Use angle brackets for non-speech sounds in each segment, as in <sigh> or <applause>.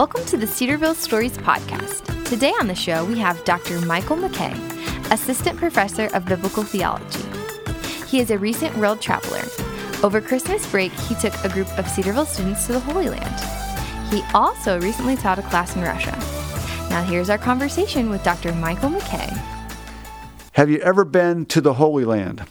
Welcome to the Cedarville Stories Podcast. Today on the show, we have Dr. Michael McKay, Assistant Professor of Biblical Theology. He is a recent world traveler. Over Christmas break, he took a group of Cedarville students to the Holy Land. He also recently taught a class in Russia. Now, here's our conversation with Dr. Michael McKay. Have you ever been to the Holy Land?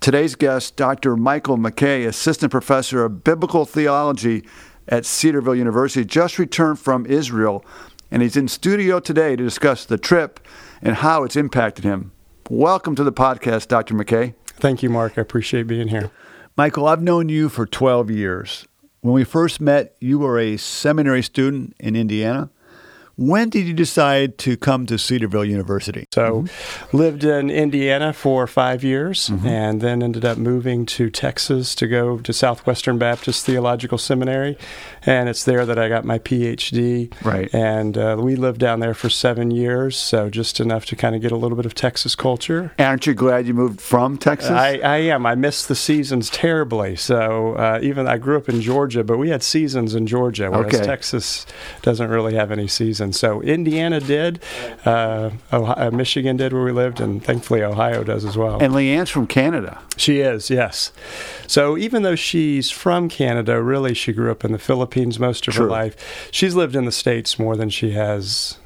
Today's guest, Dr. Michael McKay, Assistant Professor of Biblical Theology at Cedarville University, just returned from Israel, and he's in studio today to discuss the trip and how it's impacted him. Welcome to the podcast, Dr. McKay. Thank you, Mark. I appreciate being here. Michael, I've known you for 12 years. When we first met, you were a seminary student in Indiana. When did you decide to come to Cedarville University? So, mm-hmm. lived in Indiana for five years mm-hmm. and then ended up moving to Texas to go to Southwestern Baptist Theological Seminary. And it's there that I got my PhD. Right. And uh, we lived down there for seven years, so just enough to kind of get a little bit of Texas culture. Aren't you glad you moved from Texas? I, I am. I missed the seasons terribly. So, uh, even I grew up in Georgia, but we had seasons in Georgia, whereas okay. Texas doesn't really have any seasons. And so Indiana did, uh, Ohio, uh, Michigan did where we lived, and thankfully Ohio does as well. And Leanne's from Canada. She is, yes. So even though she's from Canada, really she grew up in the Philippines most of True. her life. She's lived in the States more than she has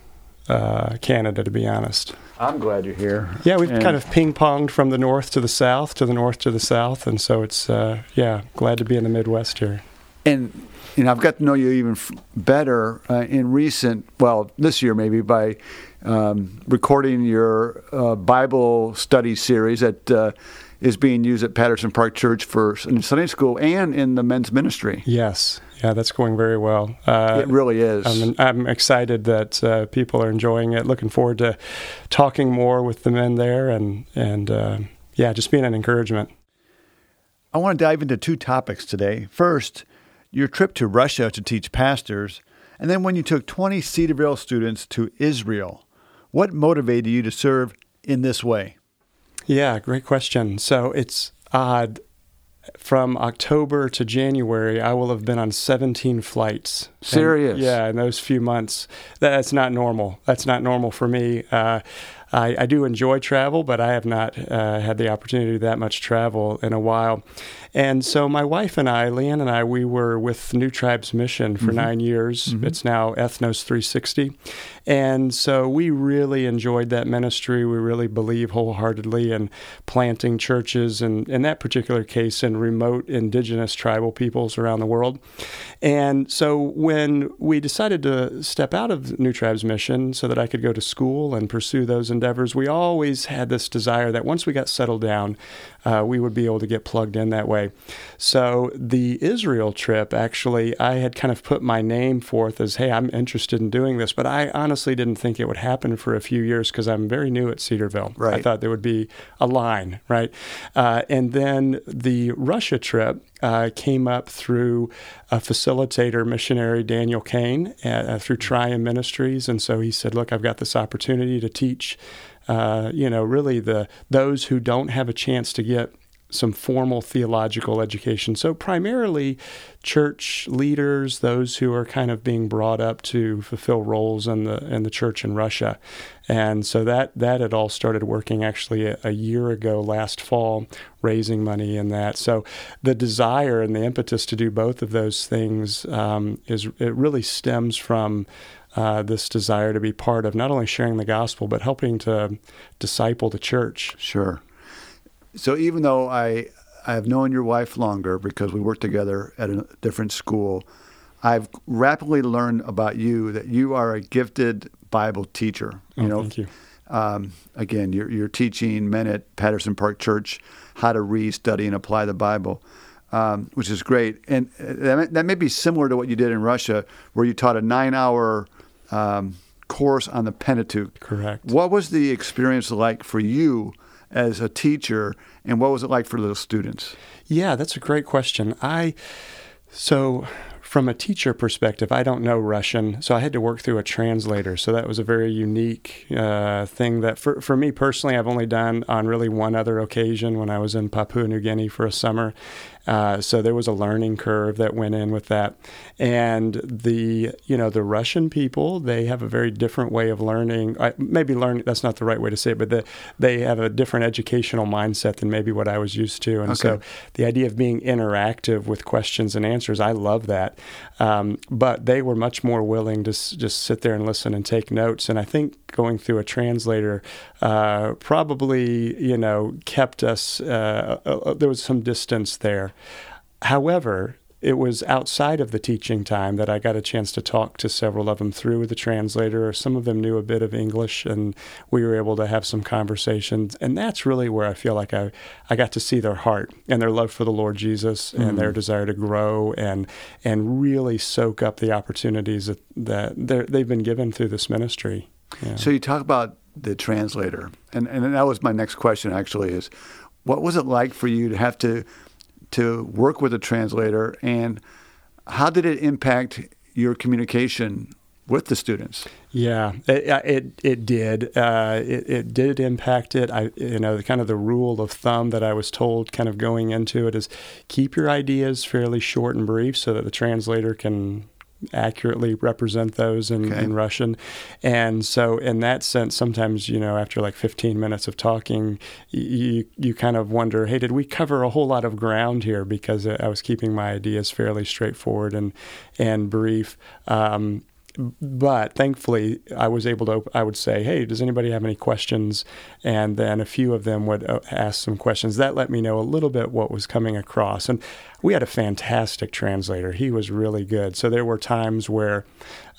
uh, Canada, to be honest. I'm glad you're here. Yeah, we've and kind of ping ponged from the north to the south, to the north to the south, and so it's uh, yeah, glad to be in the Midwest here. And you know, I've got to know you even f- better uh, in recent, well, this year maybe by um, recording your uh, Bible study series that uh, is being used at Patterson Park Church for Sunday school and in the men's ministry. Yes, yeah, that's going very well. Uh, it really is. I'm, I'm excited that uh, people are enjoying it. Looking forward to talking more with the men there, and and uh, yeah, just being an encouragement. I want to dive into two topics today. First your trip to Russia to teach pastors, and then when you took 20 Cedarville students to Israel. What motivated you to serve in this way? Yeah, great question. So it's odd. From October to January, I will have been on 17 flights. Serious? And, yeah, in those few months. That's not normal. That's not normal for me. Uh, I, I, do enjoy travel, but I have not uh, had the opportunity to do that much travel in a while. And so my wife and I, Leanne and I, we were with New Tribes Mission for mm-hmm. nine years. Mm-hmm. It's now Ethnos 360. And so we really enjoyed that ministry. We really believe wholeheartedly in planting churches, and in that particular case, in remote indigenous tribal peoples around the world. And so when we decided to step out of New Tribes Mission so that I could go to school and pursue those endeavors, we always had this desire that once we got settled down, uh, we would be able to get plugged in that way. So the Israel trip, actually, I had kind of put my name forth as, hey, I'm interested in doing this, but I honestly didn't think it would happen for a few years because I'm very new at Cedarville. Right. I thought there would be a line, right? Uh, and then the Russia trip uh, came up through a facilitator, missionary Daniel Kane, uh, through Triumph Ministries, and so he said, "Look, I've got this opportunity to teach." Uh, you know, really the those who don't have a chance to get some formal theological education. So primarily church leaders, those who are kind of being brought up to fulfill roles in the in the church in Russia. And so that that had all started working actually a, a year ago last fall, raising money in that. So the desire and the impetus to do both of those things um, is it really stems from uh, this desire to be part of not only sharing the gospel but helping to disciple the church. Sure. So even though I I have known your wife longer because we worked together at a different school, I've rapidly learned about you that you are a gifted Bible teacher. You oh, know, thank you. Um, again, you're, you're teaching men at Patterson Park Church how to read, study, and apply the Bible. Um, which is great. And uh, that may, that may, be similar to what you did in Russia, where you taught a nine hour um, course on the Pentateuch. Correct. What was the experience like for you as a teacher, and what was it like for those students? Yeah, that's a great question. I so from a teacher perspective, I don't know Russian, so I had to work through a translator. So that was a very unique uh, thing that, for, for me personally, I've only done on really one other occasion when I was in Papua New Guinea for a summer. Uh, so there was a learning curve that went in with that. And the, you know, the Russian people, they have a very different way of learning. maybe learning, that's not the right way to say it, but the, they have a different educational mindset than maybe what I was used to. And okay. so the idea of being interactive with questions and answers, I love that. Um, but they were much more willing to s- just sit there and listen and take notes. And I think going through a translator uh, probably, you know, kept us, uh, uh, uh, there was some distance there. However, it was outside of the teaching time that I got a chance to talk to several of them through the translator. Some of them knew a bit of English, and we were able to have some conversations. And that's really where I feel like I, I got to see their heart and their love for the Lord Jesus mm-hmm. and their desire to grow and and really soak up the opportunities that, that they've been given through this ministry. Yeah. So you talk about the translator, and and that was my next question. Actually, is what was it like for you to have to to work with a translator, and how did it impact your communication with the students? Yeah, it it, it did. Uh, it, it did impact it. I you know the kind of the rule of thumb that I was told, kind of going into it, is keep your ideas fairly short and brief, so that the translator can accurately represent those in, okay. in Russian. And so, in that sense, sometimes, you know, after like 15 minutes of talking, you, you kind of wonder, hey, did we cover a whole lot of ground here? Because I was keeping my ideas fairly straightforward and, and brief. Um, but thankfully I was able to I would say hey does anybody have any questions and then a few of them would uh, ask some questions that let me know a little bit what was coming across and we had a fantastic translator he was really good so there were times where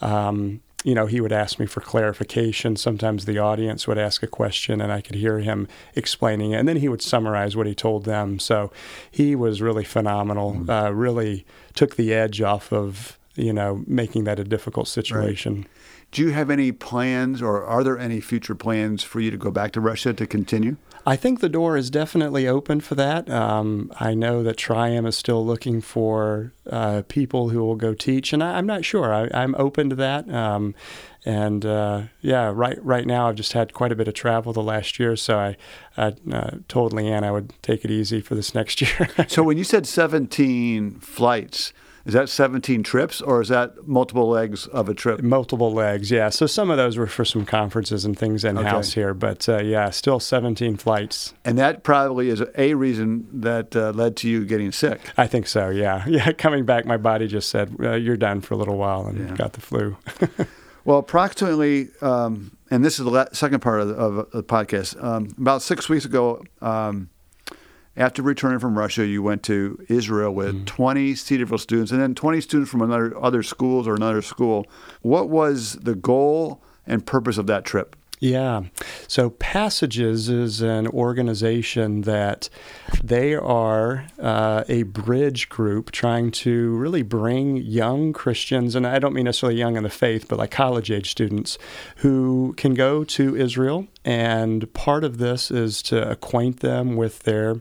um, you know, he would ask me for clarification. Sometimes the audience would ask a question and I could hear him explaining it. And then he would summarize what he told them. So he was really phenomenal, mm-hmm. uh, really took the edge off of you know, making that a difficult situation. Right. Do you have any plans, or are there any future plans for you to go back to Russia to continue? I think the door is definitely open for that. Um, I know that Trium is still looking for uh, people who will go teach, and I, am not sure. I, am open to that. Um, and uh, yeah, right right now I've just had quite a bit of travel the last year, so I, I uh, told Leanne I would take it easy for this next <laughs> year. so when you said 17 flights, is that 17 trips or is that multiple legs of a trip? Multiple legs, yeah. So some of those were for some conferences and things in house okay. here, but uh, yeah, still 17 flights. And that probably is a reason that uh, led to you getting sick. I think so, yeah. <laughs> Yeah, coming back, my body just said, uh, You're done for a little while and yeah. got the flu. <laughs> well, approximately, um, and this is the second part of the, of the podcast, um, about six weeks ago, um, after returning from Russia, you went to Israel with mm. 20 Cedarville students and then 20 students from another other schools or another school. What was the goal and purpose of that trip? Yeah. So Passages is an organization that they are uh, a bridge group trying to really bring young Christians, and I don't mean necessarily young in the faith, but like college age students who can go to Israel. And part of this is to acquaint them with their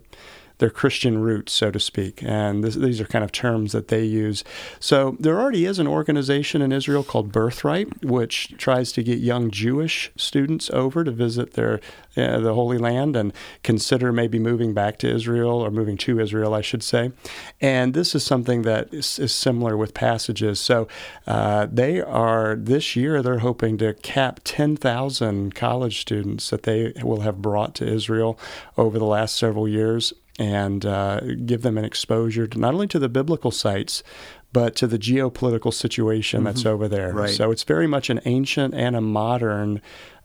their Christian roots, so to speak. And this, these are kind of terms that they use. So there already is an organization in Israel called Birthright, which tries to get young Jewish students over to visit their uh, the Holy Land and consider maybe moving back to Israel or moving to Israel, I should say. And this is something that is, is similar with passages. So uh, they are this year they're hoping to cap 10,000 college students that they will have brought to Israel over the last several years and uh, give them an exposure to not only to the biblical sites, but to the geopolitical situation mm-hmm. that's over there. Right. So it's very much an ancient and a modern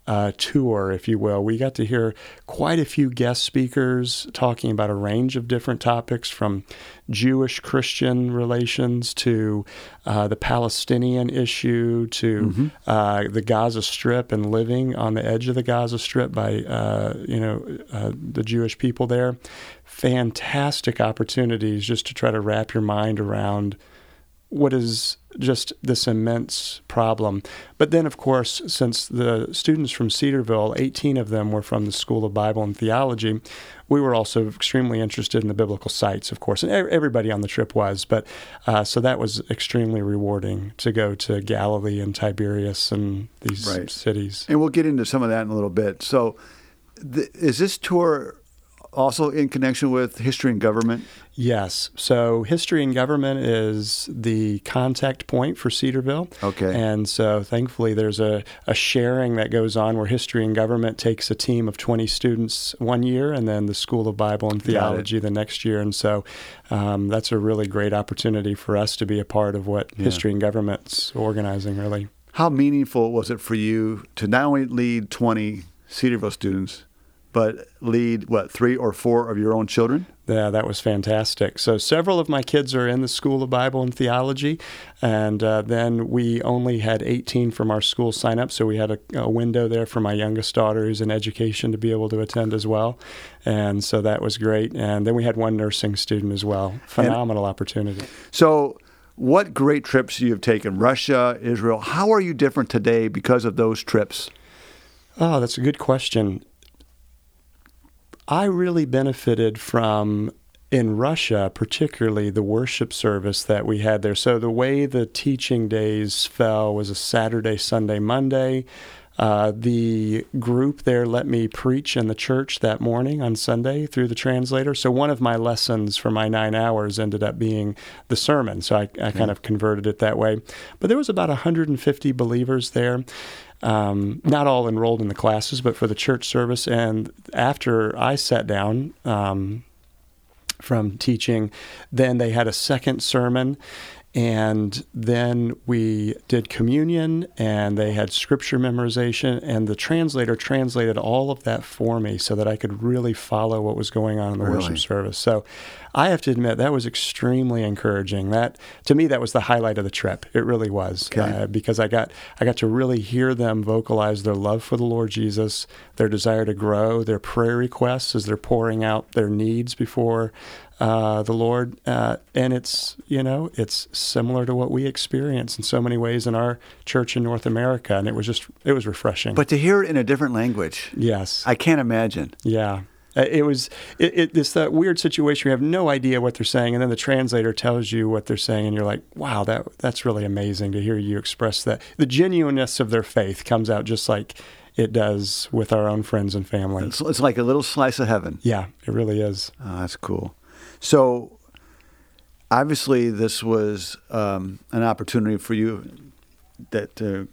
uh, tour, if you will. We got to hear quite a few guest speakers talking about a range of different topics from Jewish Christian relations to uh, the Palestinian issue to mm-hmm. uh, the Gaza Strip and living on the edge of the Gaza Strip by uh, you know uh, the Jewish people there. Fantastic opportunities just to try to wrap your mind around what is just this immense problem. But then, of course, since the students from Cedarville, 18 of them were from the School of Bible and Theology, we were also extremely interested in the biblical sites, of course, and everybody on the trip was. But uh, so that was extremely rewarding to go to Galilee and Tiberias and these right. cities. And we'll get into some of that in a little bit. So, th- is this tour also in connection with history and government? Yes. So history and government is the contact point for Cedarville. Okay. And so thankfully there's a, a sharing that goes on where history and government takes a team of 20 students one year and then the School of Bible and Theology the next year. And so um, that's a really great opportunity for us to be a part of what Yeah. history and government's organizing, really. How meaningful was it for you to not only lead 20 Cedarville students, but lead, what, three or four of your own children? Yeah, that was fantastic. So several of my kids are in the School of Bible and Theology, and uh, then we only had 18 from our school sign up, so we had a, a window there for my youngest daughter who's in education to be able to attend as well, and so that was great. And then we had one nursing student as well. Phenomenal opportunity. So, what great trips you have taken? Russia, Israel. How are you different today because of those trips? Oh, that's a good question. I really benefited from in Russia, particularly the worship service that we had there. So the way the teaching days fell was a Saturday, Sunday, Monday. Uh, the group there let me preach in the church that morning on Sunday through the translator. So one of my lessons for my nine hours ended up being the sermon. So I, I kind of converted it that way. But there was about 150 believers there. Um, not all enrolled in the classes, but for the church service. And after I sat down um, from teaching, then they had a second sermon. And then we did communion, and they had scripture memorization, and the translator translated all of that for me so that I could really follow what was going on in the Really? worship service. So I have to admit that was extremely encouraging. That to me that was the highlight of the trip. It really was Okay. uh, because I got I got to really hear them vocalize their love for the Lord Jesus, their desire to grow, their prayer requests as they're pouring out their needs before uh, the Lord, uh, and it's you know it's similar to what we experience in so many ways in our church in North America, and it was just it was refreshing. But to hear it in a different language, yes, I can't imagine. yeah. Uh, It was it, it, it's that weird situation. You have no idea what they're saying, and then the translator tells you what they're saying, and you're like, "Wow, that that's really amazing to hear you express that." The genuineness of their faith comes out just like it does with our own friends and family. It's, it's like a little slice of heaven. Yeah, it really is. Oh, that's cool. So, obviously, this was um, an opportunity for you that to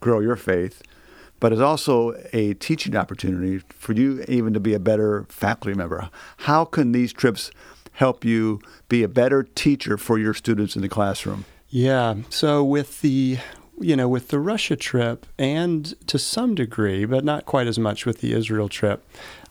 grow your faith, but it's also a teaching opportunity for you even to be a better faculty member. How can these trips help you be a better teacher for your students in the classroom? Yeah. So with the you know with the Russia trip and to some degree, but not quite as much with the Israel trip,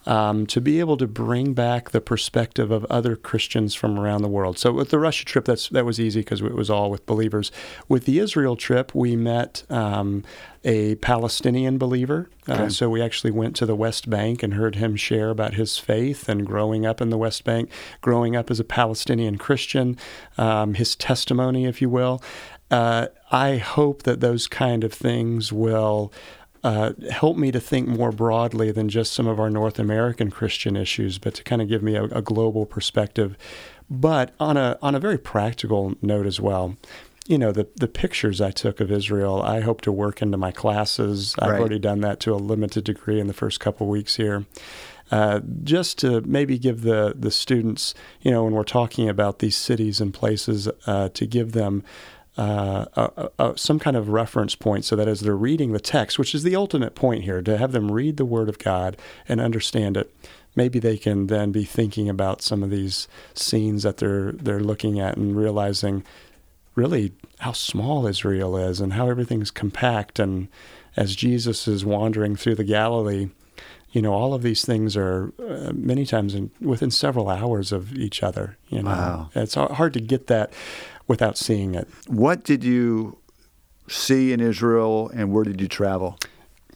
um, to be able to bring back the perspective of other Christians from around the world. So with the Russia trip, that's that was easy because it was all with believers. With the Israel trip, we met. Um, a Palestinian believer. Okay. Uh, so we actually went to the West Bank and heard him share about his faith and growing up in the West Bank, growing up as a Palestinian Christian, um, his testimony, if you will. Uh, I hope that those kind of things will. Uh, help me to think more broadly than just some of our North American Christian issues, but to kind of give me a, a global perspective. But on a on a very practical note as well, you know the the pictures I took of Israel, I hope to work into my classes. I've Right. already done that to a limited degree in the first couple weeks here. Uh, just to maybe give the the students, you know, when we're talking about these cities and places, uh, to give them uh, a, a, some kind of reference point so that as they're reading the text, which is the ultimate point here, to have them read the Word of God and understand it, maybe they can then be thinking about some of these scenes that they're they're looking at and realizing really how small Israel is and how everything's compact. And as Jesus is wandering through the Galilee, you know, all of these things are uh, many times in, within several hours of each other. You know, Wow. it's hard to get that without seeing it. What did you see in Israel and where did you travel?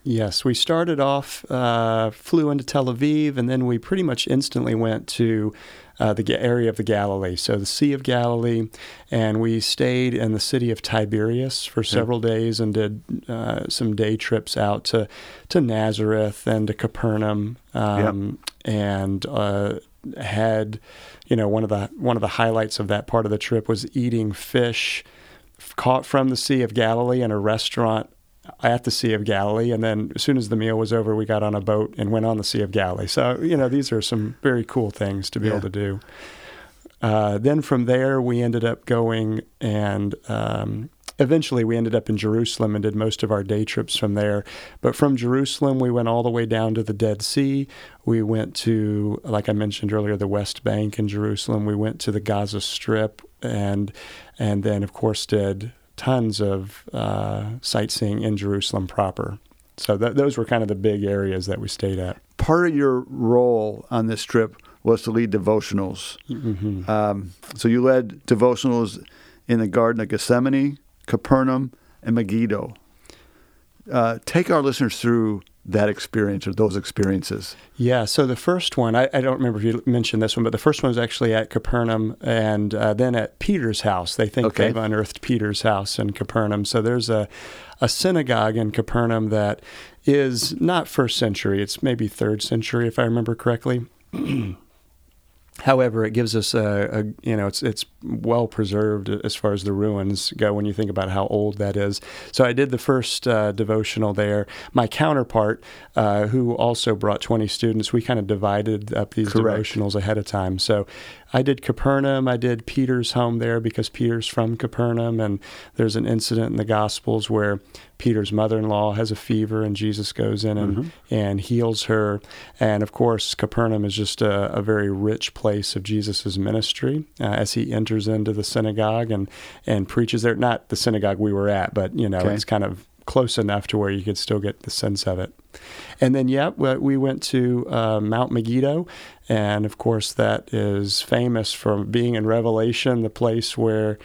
Yes, we started off, uh, flew into Tel Aviv, and then we pretty much instantly went to uh, the area of the Galilee, so the Sea of Galilee, and we stayed in the city of Tiberias for several days and did uh, some day trips out to to Nazareth and to Capernaum, um, and uh, had, you know, one of the one of the highlights of that part of the trip was eating fish caught from the Sea of Galilee in a restaurant at the Sea of Galilee, and then as soon as the meal was over, we got on a boat and went on the Sea of Galilee. So you know, these are some very cool things to be Yeah. able to do. Uh, then from there, we ended up going and um, eventually we ended up in Jerusalem and did most of our day trips from there. But from Jerusalem, we went all the way down to the Dead Sea. We went to, like I mentioned earlier, the West Bank in Jerusalem. We went to the Gaza Strip and and then of course did tons of uh, sightseeing in Jerusalem proper. So th- those were kind of the big areas that we stayed at. Part of your role on this trip was to lead devotionals. hmm Um, so you led devotionals in the Garden of Gethsemane, Capernaum, and Megiddo. Uh, take our listeners through that experience or those experiences. Yeah, so the first one, I, I don't remember if you mentioned this one, but the first one was actually at Capernaum and uh, then at Peter's house. They think Okay. they've unearthed Peter's house in Capernaum. So there's a, a synagogue in Capernaum that is not first century, it's maybe third century, if I remember correctly. <clears throat> However, it gives us a, a you know it's it's well preserved as far as the ruins go when you think about how old that is. So I did the first uh, devotional there. My counterpart, uh, who also brought 20 students, we kind of divided up these Correct. devotionals ahead of time. So I did Capernaum. I did Peter's home there because Peter's from Capernaum, and there's an incident in the Gospels where Peter's mother-in-law has a fever, and Jesus goes in and and heals her. And of course, Capernaum is just a, a very rich place of Jesus' ministry uh, as he enters into the synagogue and and preaches there. Not the synagogue we were at, but you know, Okay. it's kind of close enough to where you could still get the sense of it. And then, yeah, we we went to uh, Mount Megiddo, and of course, that is famous for being in Revelation, the place where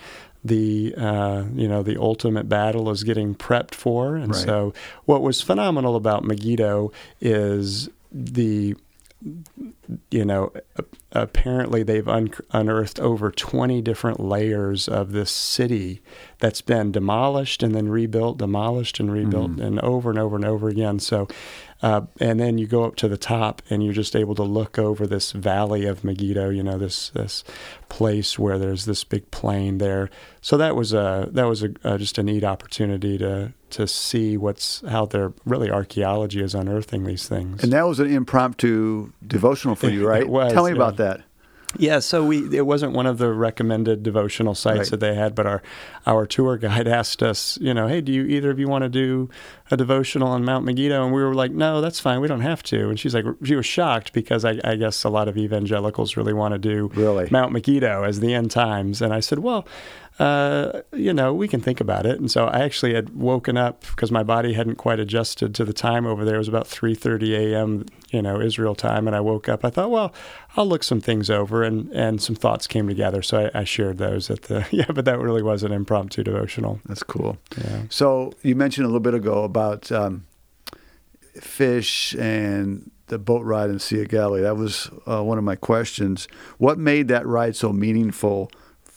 the uh, you know the ultimate battle is getting prepped for. And Right. so, what was phenomenal about Megiddo is the you know, apparently they've un- unearthed over 20 different layers of this city that's been demolished and then rebuilt, demolished and rebuilt, mm-hmm. and over and over and over again. So, uh, and then you go up to the top and you're just able to look over this valley of Megiddo, you know, this this place where there's this big plain there. So that was a that was a, uh just a neat opportunity to to see what's how their really archaeology is unearthing these things. And that was an impromptu devotional for you, <laughs> right? it was, Tell me yeah. about that. Yeah, so we it wasn't one of the recommended devotional sites Right. that they had, but our our tour guide <laughs> asked us, you know, hey, do you either of you want to do a devotional on Mount Megiddo? And we were like, no, that's fine, we don't have to. And she's like, she was shocked because I, I guess a lot of evangelicals really want to do Really? Mount Megiddo as the end times. And I said, well, uh, you know, we can think about it. And so I actually had woken up because my body hadn't quite adjusted to the time over there. It was about 3:30 a.m. you know Israel time, and I woke up. I thought, well, I'll look some things over, and and some thoughts came together. So I, I shared those at the <laughs> yeah. But that really was an impromptu devotional. That's cool. Yeah. So you mentioned a little bit ago about um, fish and the boat ride in Sea of Galilee. That was uh, one of my questions. What made that ride so meaningful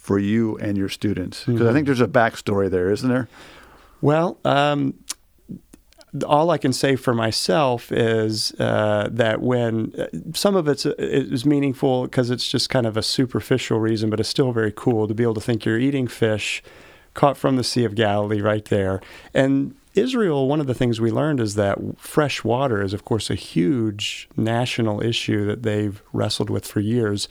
for you and your students? Because I think there's a backstory there, isn't there? Well, um, all I can say for myself is uh, that when uh, some of it's it is meaningful because it's just kind of a superficial reason, but it's still very cool to be able to think you're eating fish caught from the Sea of Galilee right there. And Israel, one of the things we learned is that fresh water is, of course, a huge national issue that they've wrestled with for years.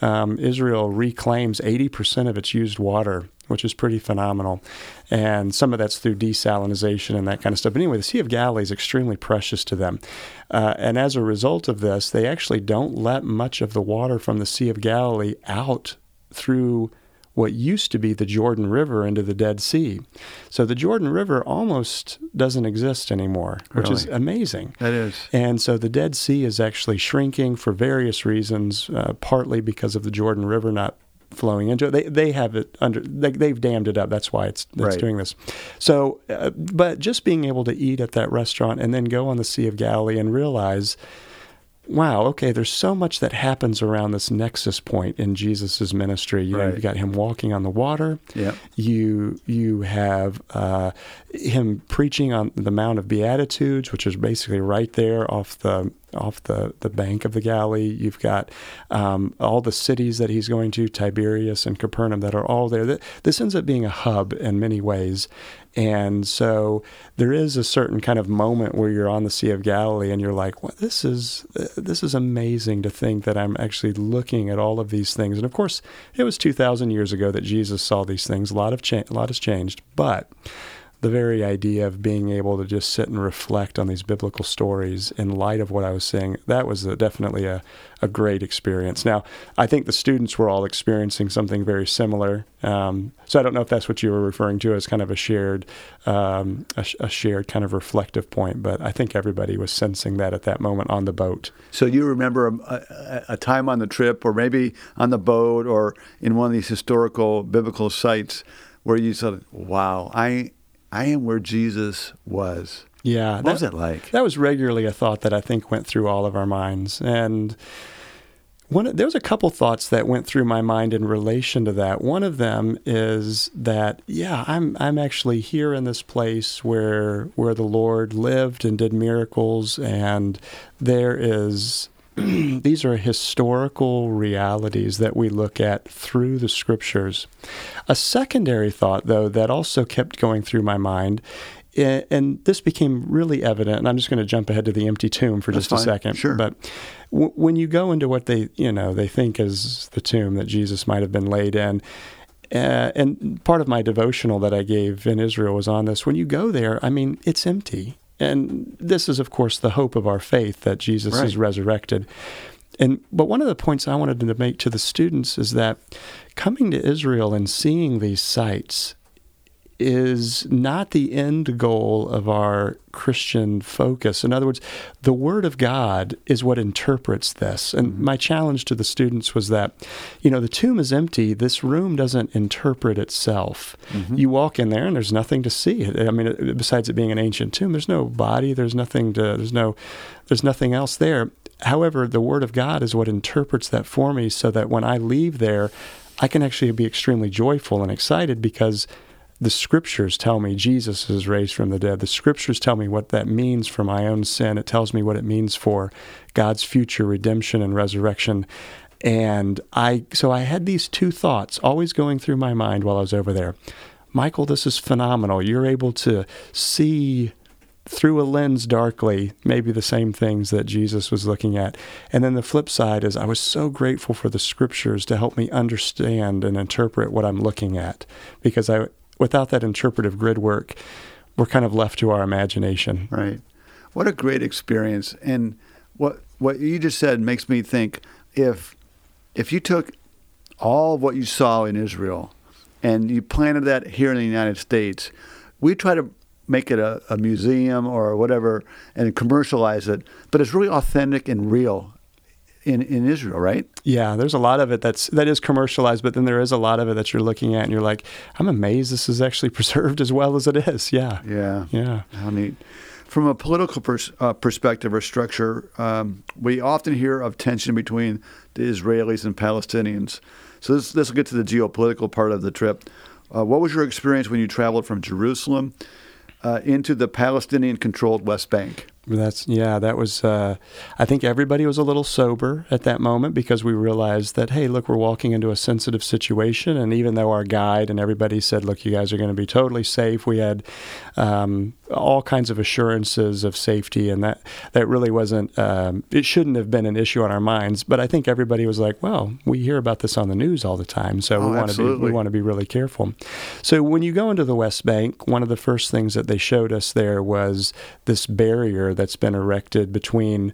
Um, Israel reclaims 80% of its used water, which is pretty phenomenal. And some of that's through desalinization and that kind of stuff. But anyway, the Sea of Galilee is extremely precious to them. Uh, and as a result of this, they actually don't let much of the water from the Sea of Galilee out through what used to be the Jordan River into the Dead Sea. So the Jordan River almost doesn't exist anymore, which is amazing. That is. And so the Dead Sea is actually shrinking for various reasons, uh, partly because of the Jordan River not flowing into it. They, they have it under, they, they've dammed it up. That's why it's, it's Right. doing this. So, uh, but just being able to eat at that restaurant and then go on the Sea of Galilee and realize, wow, okay, there's so much that happens around this nexus point in Jesus' ministry. You know, Right. you've got him walking on the water. Yeah. You you have uh, him preaching on the Mount of Beatitudes, which is basically right there off the off the, the bank of the Galilee. You've got um, all the cities that he's going to, Tiberias and Capernaum, that are all there. This ends up being a hub in many ways. And so there is a certain kind of moment where you're on the Sea of Galilee and you're like, well, this is this is amazing to think that I'm actually looking at all of these things. And of course, it was 2,000 years ago that Jesus saw these things. A lot of cha- a lot has changed, but the very idea of being able to just sit and reflect on these biblical stories in light of what I was seeing, that was a, definitely a, a great experience. Now, I think the students were all experiencing something very similar. Um, so I don't know if that's what you were referring to as kind of a shared, um, a, a, shared kind of reflective point, but I think everybody was sensing that at that moment on the boat. So you remember a, a time on the trip, or maybe on the boat, or in one of these historical biblical sites where you said, "Wow, I." I am where Jesus was. Yeah. What that, was it like? That was regularly a thought that I think went through all of our minds. And one, there was a couple thoughts that went through my mind in relation to that. One of them is that, yeah, I'm I'm actually here in this place where where the Lord lived and did miracles, and there is <clears throat> these are historical realities that we look at through the scriptures. A secondary thought, though, that also kept going through my mind, and this became really evident, and I'm just going to jump ahead to the empty tomb for That's just fine. a second. Sure. But w- when you go into what they, you know, they think is the tomb that Jesus might have been laid in, uh, and part of my devotional that I gave in Israel was on this. When you go there, I mean, it's empty. And this is, of course, the hope of our faith that Jesus right. is resurrected. And but one of the points I wanted to make to the students is that coming to Israel and seeing these sites is not the end goal of our Christian focus. In other words, the Word of God is what interprets this. And mm-hmm. my challenge to the students was that, you know, the tomb is empty. This room doesn't interpret itself. Mm-hmm. You walk in there and there's nothing to see. I mean, besides it being an ancient tomb, there's no body. There's nothing to. There's no. There's nothing else there. However, the Word of God is what interprets that for me, so that when I leave there, I can actually be extremely joyful and excited because the scriptures tell me Jesus is raised from the dead. The scriptures tell me what that means for my own sin. It tells me what it means for God's future redemption and resurrection. And I so I had these two thoughts always going through my mind while I was over there. Michael, this is phenomenal. You're able to see through a lens darkly, maybe the same things that Jesus was looking at. And then the flip side is I was so grateful for the scriptures to help me understand and interpret what I'm looking at because I without that interpretive grid work, we're kind of left to our imagination. Right. What a great experience. And what what you just said makes me think if if you took all of what you saw in Israel and you planted that here in the United States, we try to make it a, a museum or whatever and commercialize it, but it's really authentic and real in, in Israel, right? Yeah, there's a lot of it that's that is commercialized, but then there is a lot of it that you're looking at and you're like, I'm amazed this is actually <laughs> preserved as well as it is. Yeah, yeah, yeah. How neat. From a political pers- uh, perspective or structure, um, we often hear of tension between the Israelis and Palestinians. So this this will get to the geopolitical part of the trip. Uh, what was your experience when you traveled from Jerusalem uh, into the Palestinian-controlled West Bank? That's yeah. That was. Uh, I think everybody was a little sober at that moment because we realized that hey, look, we're walking into a sensitive situation, and even though our guide and everybody said, look, you guys are going to be totally safe, we had um, all kinds of assurances of safety, and that that really wasn't. Um, it shouldn't have been an issue on our minds, but I think everybody was like, well, we hear about this on the news all the time, so oh, we want to be we want to be really careful. So when you go into the West Bank, one of the first things that they showed us there was this barrier that's been erected between.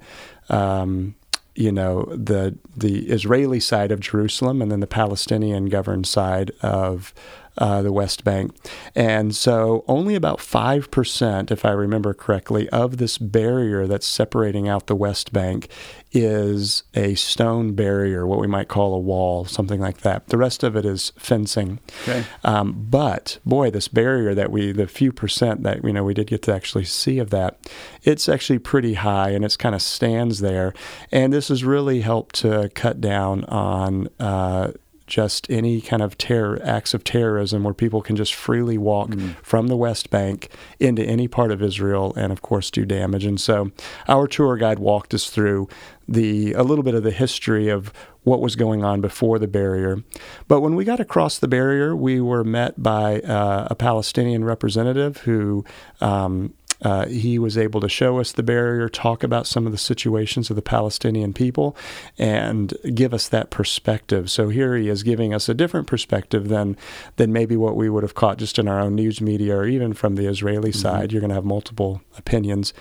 Um, you know the the Israeli side of Jerusalem and then the Palestinian governed side of uh, the West Bank. And so only about 5%, if I remember correctly, of this barrier that's separating out the West Bank is a stone barrier, what we might call a wall, something like that. The rest of it is fencing. Okay. Um, but boy, this barrier that we, the few percent that you know we did get to actually see of that, it's actually pretty high and it's kind of stands there. And this has really helped to cut down on. Uh, just any kind of terror acts of terrorism where people can just freely walk mm. from the West Bank into any part of Israel and of course do damage. And so our tour guide walked us through the a little bit of the history of what was going on before the barrier. But when we got across the barrier, we were met by uh, a Palestinian representative who um, uh, he was able to show us the barrier, talk about some of the situations of the Palestinian people, and give us that perspective. So here he is giving us a different perspective than than maybe what we would have caught just in our own news media or even from the Israeli mm-hmm. side. You're going to have multiple opinions,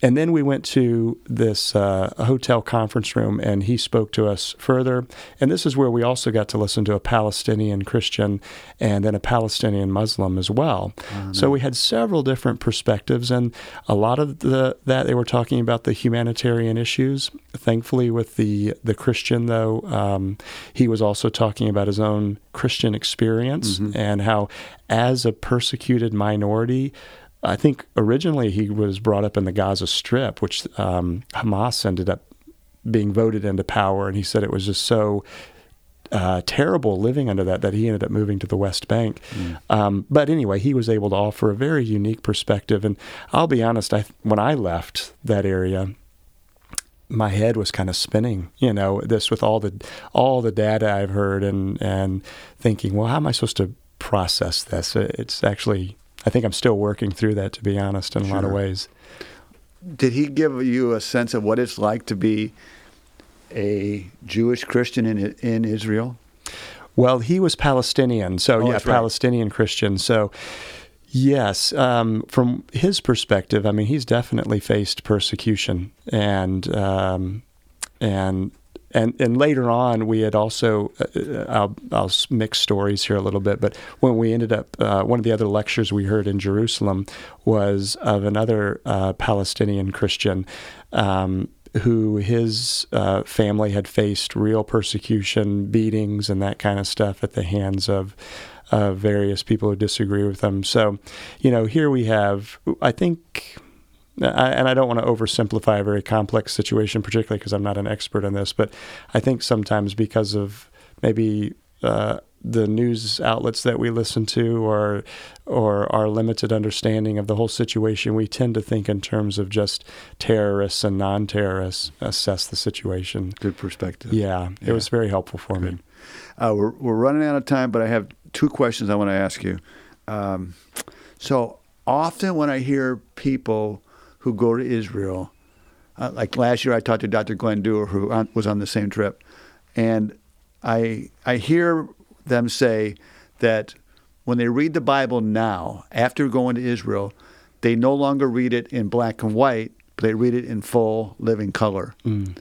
and then we went to this uh, hotel conference room, and he spoke to us further. And this is where we also got to listen to a Palestinian Christian and then a Palestinian Muslim as well. Oh, so we had several different perspectives, and a lot of the, that they were talking about the humanitarian issues. Thankfully, with the the Christian though, um, he was also talking about his own Christian experience mm-hmm. and how, as a persecuted minority. I think originally he was brought up in the Gaza Strip, which um, Hamas ended up being voted into power, and he said it was just so uh, terrible living under that that he ended up moving to the West Bank. Mm. Um, but anyway, he was able to offer a very unique perspective. And I'll be honest, I, when I left that area, my head was kind of spinning. You know, this with all the all the data I've heard, and and thinking, well, how am I supposed to process this? It's actually I think I'm still working through that, to be honest, in a lot of ways. Did he give you a sense of what it's like to be a Jewish Christian in in Israel? Well, he was Palestinian, so oh, yeah, Palestinian right. Christian. So, yes, um, from his perspective, I mean, he's definitely faced persecution, and um, and and and later on we had also uh, uh, I'll, I'll mix stories here a little bit but when we ended up uh, one of the other lectures we heard in Jerusalem was of another uh, Palestinian Christian um, who his uh, family had faced real persecution beatings and that kind of stuff at the hands of various people who disagree with them. So you know here we have I think I, and I don't want to oversimplify a very complex situation, particularly because I'm not an expert in this, but I think sometimes because of maybe uh, the news outlets that we listen to or or our limited understanding of the whole situation, we tend to think in terms of just terrorists and non-terrorists assess the situation. Good perspective. Yeah, yeah. it was very helpful for Good. me. Uh, we're we're running out of time, but I have two questions I want to ask you. Um, so often when I hear people who go to Israel. Uh, like last year, I talked to Dr. Glen Duerr, who on, was on the same trip, and I I hear them say that when they read the Bible now, after going to Israel, they no longer read it in black and white, but they read it in full, living color. Mm.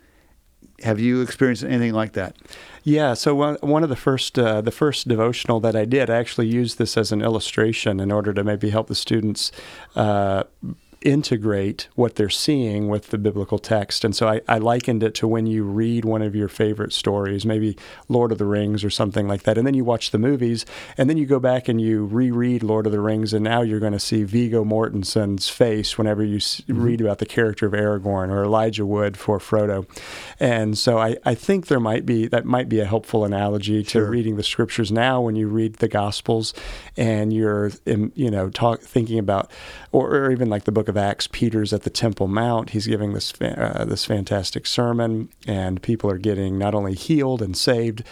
Have you experienced anything like that? Yeah. So one, one of the first uh, the first devotional that I did, I actually used this as an illustration in order to maybe help the students. Uh, integrate what they're seeing with the biblical text. And so I, I, likened it to when you read one of your favorite stories, maybe Lord of the Rings or something like that, and then you watch the movies, and then you go back and you reread Lord of the Rings, and now you're going to see Viggo Mortensen's face whenever you mm-hmm. read about the character of Aragorn or Elijah Wood for Frodo. And so I, I think there might be that might be a helpful analogy to sure. reading the scriptures now when you read the Gospels and you're you know talk, thinking about or, or even like the book of Acts, Peter's at the Temple Mount. He's giving this uh, this fantastic sermon, and people are getting not only healed and saved,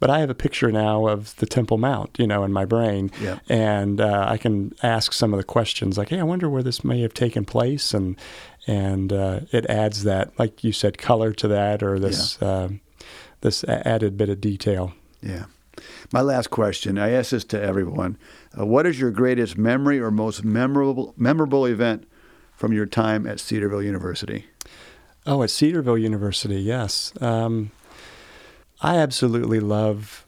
but I have a picture now of the Temple Mount, you know, in my brain, and uh, I can ask some of the questions like, "Hey, I wonder where this may have taken place," and and uh, it adds that, like you said, color to that, or this yeah. Uh, this added bit of detail. Yeah. My last question. I ask this to everyone. Uh, what is your greatest memory or most memorable memorable event from your time at Cedarville University? Oh, at Cedarville University, yes. Um, I absolutely love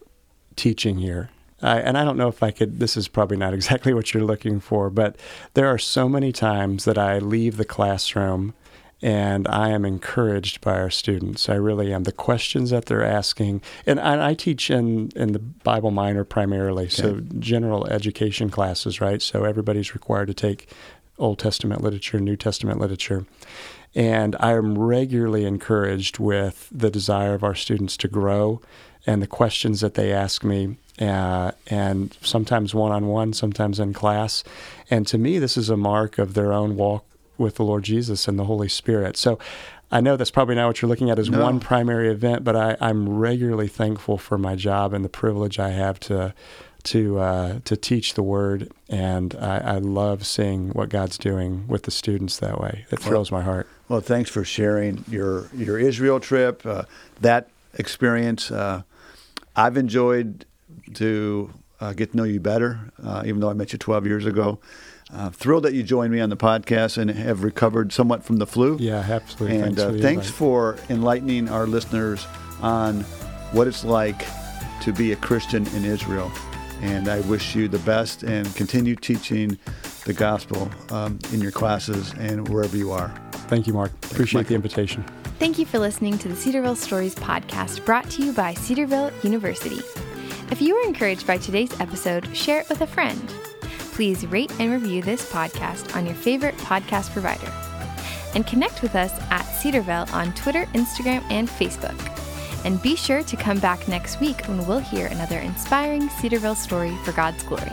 teaching here. I, and I don't know if I could, this is probably not <laughs> exactly what you're looking for, but there are so many times that I leave the classroom and I am encouraged by our students. I really am. The questions that they're asking, and I, I teach in, in the Bible minor primarily, okay. so general education classes, right? So everybody's required to take Old Testament literature, New Testament literature. And I am regularly encouraged with the desire of our students to grow and the questions that they ask me. Uh, and sometimes one on one, sometimes in class. And to me, this is a mark of their own walk with the Lord Jesus and the Holy Spirit. So I know that's probably not what you're looking at as No. one primary event, but I, I'm regularly thankful for my job and the privilege I have to to uh, to teach the Word, and I, I love seeing what God's doing with the students that way. It thrills my heart. Well, thanks for sharing your your Israel trip, uh, that experience. Uh, I've enjoyed to uh, get to know you better, uh, even though I met you 12 years ago. Uh, thrilled that you joined me on the podcast and have recovered somewhat from the flu. Yeah, absolutely. And thanks uh, for thanks for enlightening our listeners on what it's like to be a Christian in Israel. And I wish you the best and continue teaching the gospel um, in your classes and wherever you are. Thank you, Mark. Appreciate Michael. the invitation. Thank you for listening to the Cedarville Stories podcast brought to you by Cedarville University. If you were encouraged by today's episode, share it with a friend. Please rate and review this podcast on your favorite podcast provider. And connect with us at Cedarville on Twitter, Instagram, and Facebook. And be sure to come back next week when we'll hear another inspiring Cedarville story for God's glory.